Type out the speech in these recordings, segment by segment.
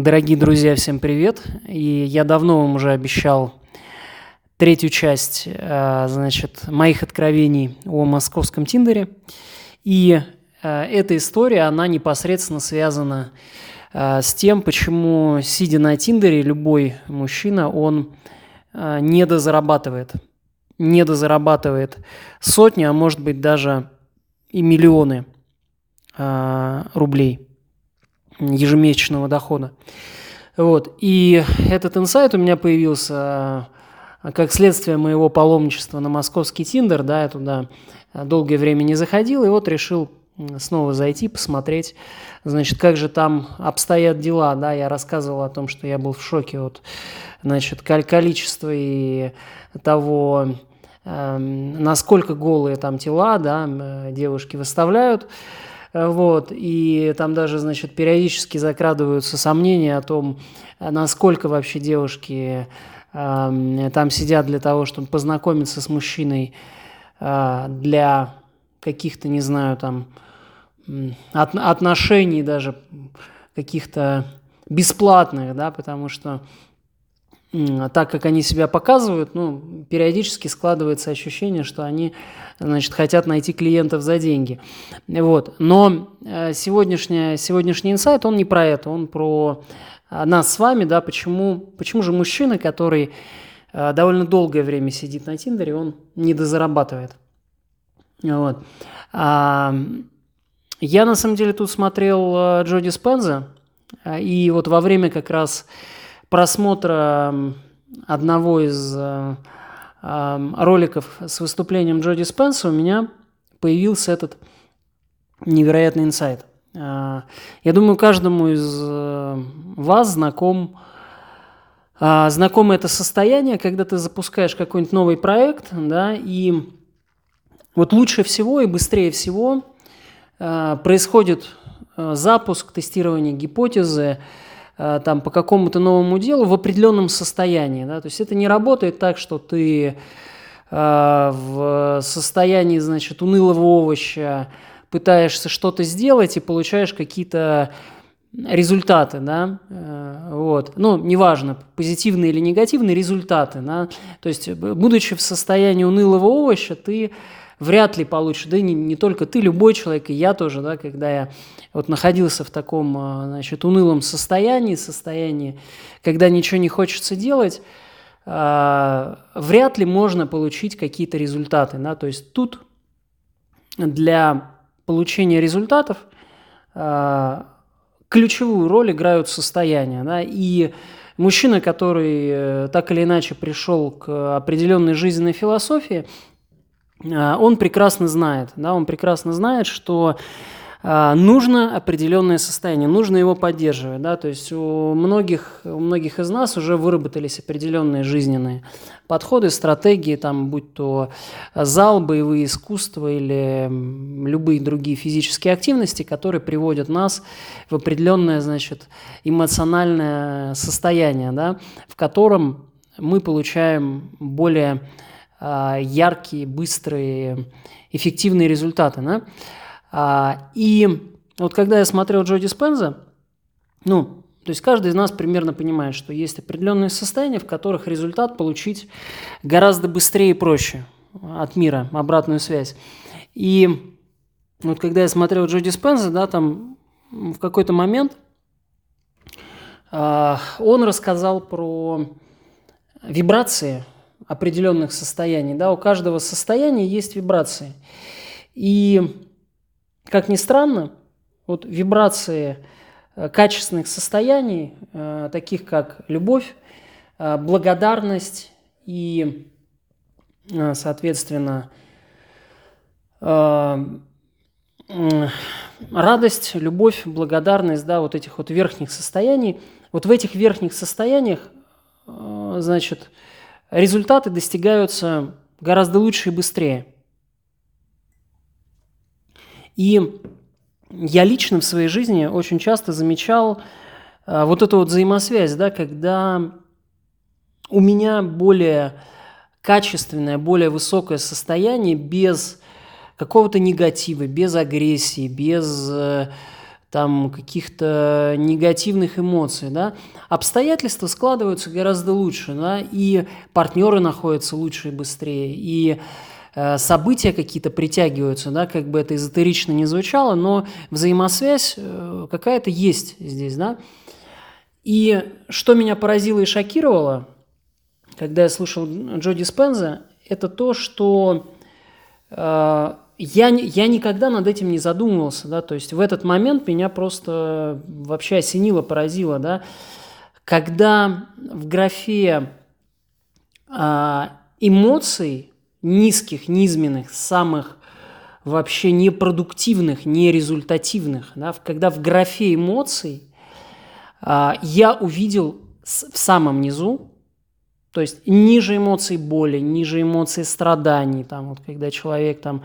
Дорогие друзья, всем привет! И я давно вам уже обещал третью часть, э, значит, моих откровений о московском Тиндере. И э, эта история, она непосредственно связана э, с тем, почему, сидя на Тиндере, любой мужчина, он недозарабатывает. Недозарабатывает сотни, а может быть даже и миллионы рублей – ежемесячного дохода. Вот. И этот инсайт у меня появился а, как следствие моего паломничества на московский Тиндер, да, я туда долгое время не заходил, и вот решил снова зайти, посмотреть, значит, как же там обстоят дела, да, я рассказывал о том, что я был в шоке от, значит, количества и того, э, насколько голые там тела, да, девушки выставляют, вот, и там даже, значит, периодически закрадываются сомнения о том, насколько вообще девушки э, там сидят для того, чтобы познакомиться с мужчиной э, для каких-то, не знаю, там, от, отношений даже каких-то бесплатных, да, потому что так как они себя показывают, ну, периодически складывается ощущение, что они, значит, хотят найти клиентов за деньги. Вот. Но э, сегодняшний, сегодняшний инсайт, он не про это, он про э, нас с вами, да, почему, почему же мужчина, который э, довольно долгое время сидит на Тиндере, он не дозарабатывает. Вот. А, я, на самом деле, тут смотрел Джоди Спенза, и вот во время как раз просмотра одного из э, роликов с выступлением Джоди Спенса у меня появился этот невероятный инсайт. Э, я думаю, каждому из э, вас знаком, знакомо это состояние, когда ты запускаешь какой-нибудь новый проект, да, и вот лучше всего и быстрее всего происходит запуск, тестирование гипотезы, Э, там, по какому-то новому делу в определенном состоянии. Да? То есть это не работает так, что ты э, в состоянии, значит, унылого овоща пытаешься что-то сделать и получаешь какие-то результаты, да, э, вот, ну, неважно, позитивные или негативные результаты, да, то есть, будучи в состоянии унылого овоща, ты вряд ли получишь, да и не, не только ты, любой человек, и я тоже, да, когда я вот находился в таком, а, значит, унылом состоянии, состоянии, когда ничего не хочется делать, а, вряд ли можно получить какие-то результаты, да, то есть тут для получения результатов а, ключевую роль играют состояния, да, и мужчина, который э, так или иначе пришел к определенной жизненной философии, он прекрасно знает, да, он прекрасно знает, что а, нужно определенное состояние, нужно его поддерживать. Да? То есть у многих, у многих из нас уже выработались определенные жизненные подходы, стратегии, там, будь то зал, боевые искусства или любые другие физические активности, которые приводят нас в определенное значит, эмоциональное состояние, да? в котором мы получаем более а, яркие, быстрые, эффективные результаты. Да? А, и вот когда я смотрел Джоди Спенза, ну, то есть каждый из нас примерно понимает, что есть определенные состояния, в которых результат получить гораздо быстрее и проще от мира, обратную связь. И вот когда я смотрел Джоди Спенза, да, там в какой-то момент э, он рассказал про вибрации определенных состояний. Да, у каждого состояния есть вибрации. И как ни странно, вот вибрации э, качественных состояний, э, таких как любовь, э, благодарность и, соответственно, радость, любовь, благодарность, да, вот этих вот верхних состояний. Вот в этих верхних состояниях, значит, результаты достигаются гораздо лучше и быстрее. И я лично в своей жизни очень часто замечал а, вот эту вот взаимосвязь, да, когда у меня более качественное, более высокое состояние без какого-то негатива, без агрессии, без э, там каких-то негативных эмоций, да, обстоятельства складываются гораздо лучше, да, и партнеры находятся лучше и быстрее, и э, события какие-то притягиваются, да, как бы это эзотерично не звучало, но взаимосвязь э, какая-то есть здесь, да. И что меня поразило и шокировало, когда я слушал Джо Диспенза, это то, что э, я, я никогда над этим не задумывался, да, то есть в этот момент меня просто вообще осенило, поразило, да, когда в графе а, эмоций низких, низменных, самых вообще непродуктивных, нерезультативных, да, когда в графе эмоций а, я увидел в самом низу то есть ниже эмоций боли, ниже эмоций страданий, там вот когда человек там,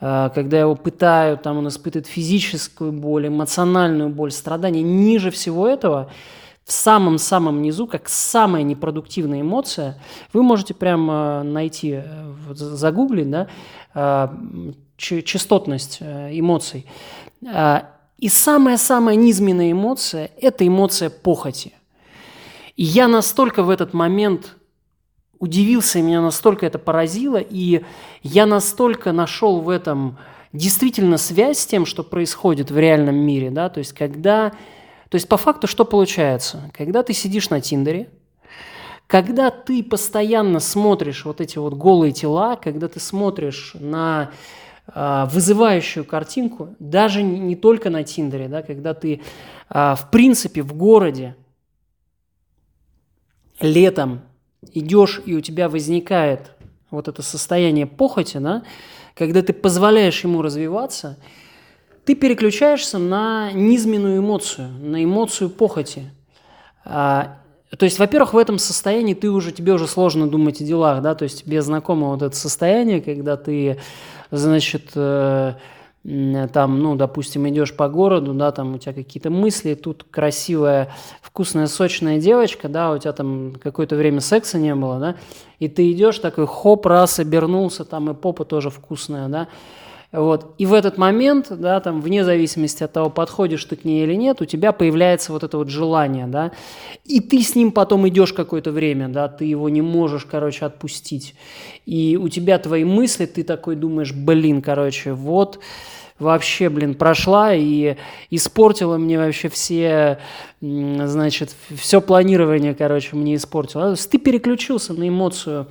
э, когда его пытают, там он испытывает физическую боль, эмоциональную боль, страдания, ниже всего этого, в самом-самом низу, как самая непродуктивная эмоция, вы можете прямо найти, э, загуглить, да, э, частотность эмоций. И самая-самая низменная эмоция – это эмоция похоти. И я настолько в этот момент удивился, и меня настолько это поразило, и я настолько нашел в этом действительно связь с тем, что происходит в реальном мире, да, то есть когда, то есть по факту что получается? Когда ты сидишь на Тиндере, когда ты постоянно смотришь вот эти вот голые тела, когда ты смотришь на э, вызывающую картинку, даже не, не только на Тиндере, да, когда ты э, в принципе в городе летом идешь, и у тебя возникает вот это состояние похоти, да, когда ты позволяешь ему развиваться, ты переключаешься на низменную эмоцию, на эмоцию похоти. А, то есть, во-первых, в этом состоянии ты уже, тебе уже сложно думать о делах, да, то есть тебе знакомо вот это состояние, когда ты, значит, э, там, ну, допустим, идешь по городу, да, там у тебя какие-то мысли, тут красивая, вкусная, сочная девочка, да, у тебя там какое-то время секса не было, да, и ты идешь такой, хоп, раз, обернулся, там и попа тоже вкусная, да, вот. И в этот момент, да, там, вне зависимости от того, подходишь ты к ней или нет, у тебя появляется вот это вот желание, да, и ты с ним потом идешь какое-то время, да, ты его не можешь, короче, отпустить. И у тебя твои мысли, ты такой думаешь, блин, короче, вот, вообще, блин, прошла и испортила мне вообще все, значит, все планирование, короче, мне испортила. Ты переключился на эмоцию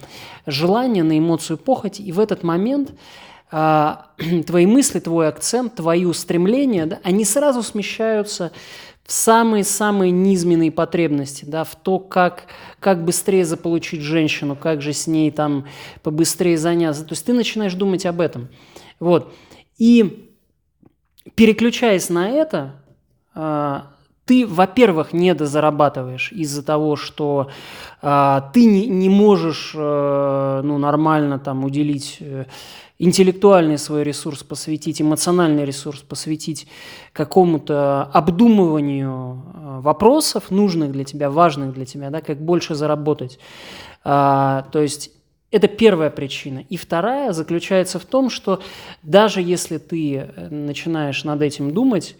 желания, на эмоцию похоти, и в этот момент твои мысли, твой акцент, твои устремления, да, они сразу смещаются в самые-самые низменные потребности, да, в то, как, как быстрее заполучить женщину, как же с ней там побыстрее заняться. То есть ты начинаешь думать об этом. Вот. И переключаясь на это, а, ты, во-первых, недозарабатываешь из-за того, что э, ты не, не можешь э, ну, нормально там уделить э, интеллектуальный свой ресурс посвятить, эмоциональный ресурс посвятить какому-то обдумыванию э, вопросов, нужных для тебя, важных для тебя, да, как больше заработать. Э, то есть это первая причина. И вторая заключается в том, что даже если ты э, начинаешь над этим думать,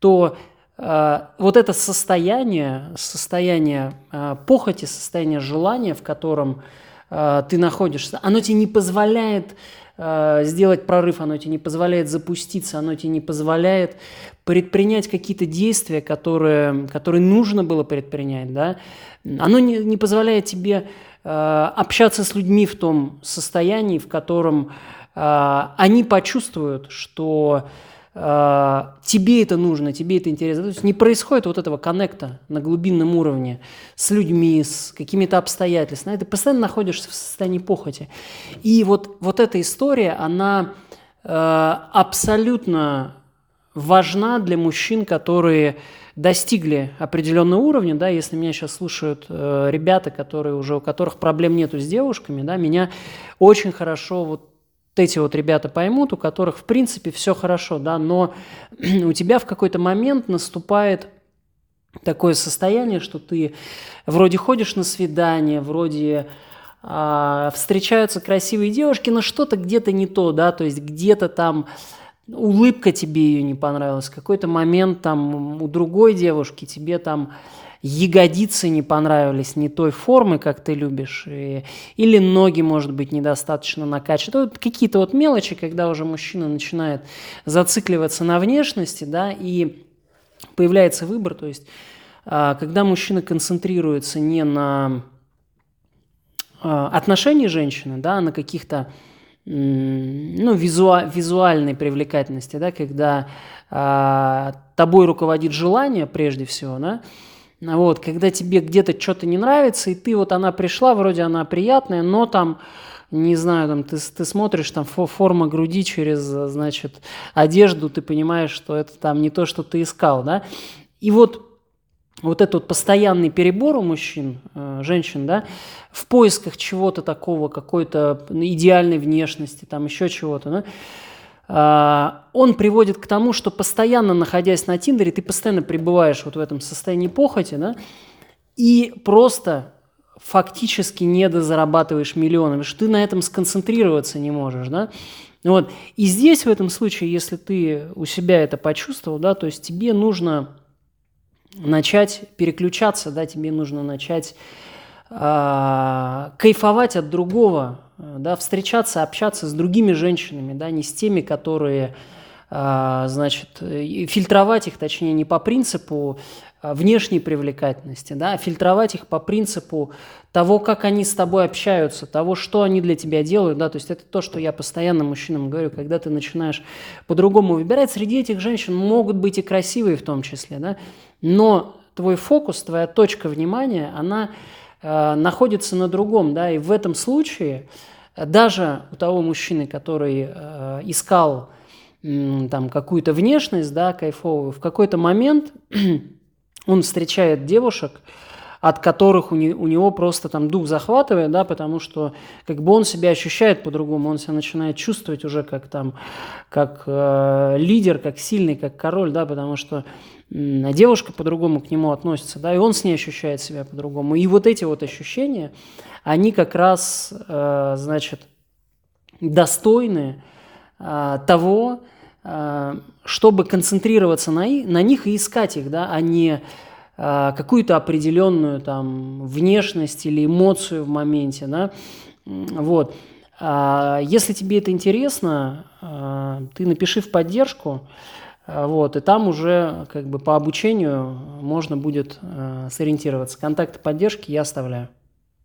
то э, вот это состояние, состояние э, похоти, состояние желания, в котором э, ты находишься, оно тебе не позволяет сделать прорыв, оно тебе не позволяет запуститься, оно тебе не позволяет предпринять какие-то действия, которые, которые нужно было предпринять, да, оно не, не позволяет тебе э, общаться с людьми в том состоянии, в котором э, они почувствуют, что тебе это нужно, тебе это интересно. То есть не происходит вот этого коннекта на глубинном уровне с людьми, с какими-то обстоятельствами. Ты постоянно находишься в состоянии похоти. И вот, вот эта история, она э, абсолютно важна для мужчин, которые достигли определенного уровня, да, если меня сейчас слушают э, ребята, которые уже, у которых проблем нету с девушками, да, меня очень хорошо вот эти вот ребята поймут, у которых, в принципе, все хорошо, да, но у тебя в какой-то момент наступает такое состояние, что ты вроде ходишь на свидание, вроде а, встречаются красивые девушки, но что-то где-то не то, да, то есть где-то там улыбка тебе ее не понравилась, какой-то момент там у другой девушки тебе там ягодицы не понравились не той формы, как ты любишь, и, или ноги, может быть, недостаточно накачаны. Вот какие-то вот мелочи, когда уже мужчина начинает зацикливаться на внешности, да, и появляется выбор, то есть а, когда мужчина концентрируется не на а, отношении женщины, да, а на каких-то ну, визуа, визуальной привлекательности, да, когда э, тобой руководит желание прежде всего, да, вот, когда тебе где-то что-то не нравится, и ты вот она пришла, вроде она приятная, но там, не знаю, там ты, ты смотришь, там форма груди через, значит, одежду, ты понимаешь, что это там не то, что ты искал, да, и вот вот этот вот постоянный перебор у мужчин, э, женщин, да, в поисках чего-то такого, какой-то идеальной внешности, там еще чего-то, да, он приводит к тому, что постоянно находясь на Тиндере, ты постоянно пребываешь вот в этом состоянии похоти, да, и просто фактически не дозарабатываешь миллионы, потому что ты на этом сконцентрироваться не можешь, да. Вот. И здесь в этом случае, если ты у себя это почувствовал, да, то есть тебе нужно начать переключаться, да, тебе нужно начать э, кайфовать от другого, да, встречаться, общаться с другими женщинами, да, не с теми, которые, э, значит, фильтровать их, точнее, не по принципу внешней привлекательности, да, а фильтровать их по принципу того, как они с тобой общаются, того, что они для тебя делают, да, то есть это то, что я постоянно мужчинам говорю, когда ты начинаешь по-другому выбирать, среди этих женщин могут быть и красивые в том числе, да, но твой фокус, твоя точка внимания, она э, находится на другом, да, и в этом случае даже у того мужчины, который э, искал э, там какую-то внешность, да, кайфовую, в какой-то момент он встречает девушек, от которых у, не, у него просто там дух захватывает, да, потому что как бы он себя ощущает по-другому, он себя начинает чувствовать уже как там, как э, лидер, как сильный, как король, да, потому что э, девушка по-другому к нему относится, да, и он с ней ощущает себя по-другому. И вот эти вот ощущения, они как раз, э, значит, достойны э, того, э, чтобы концентрироваться на, на них и искать их, да, а не какую-то определенную там внешность или эмоцию в моменте, да, вот. А если тебе это интересно, ты напиши в поддержку, вот, и там уже как бы по обучению можно будет сориентироваться. Контакты поддержки я оставляю.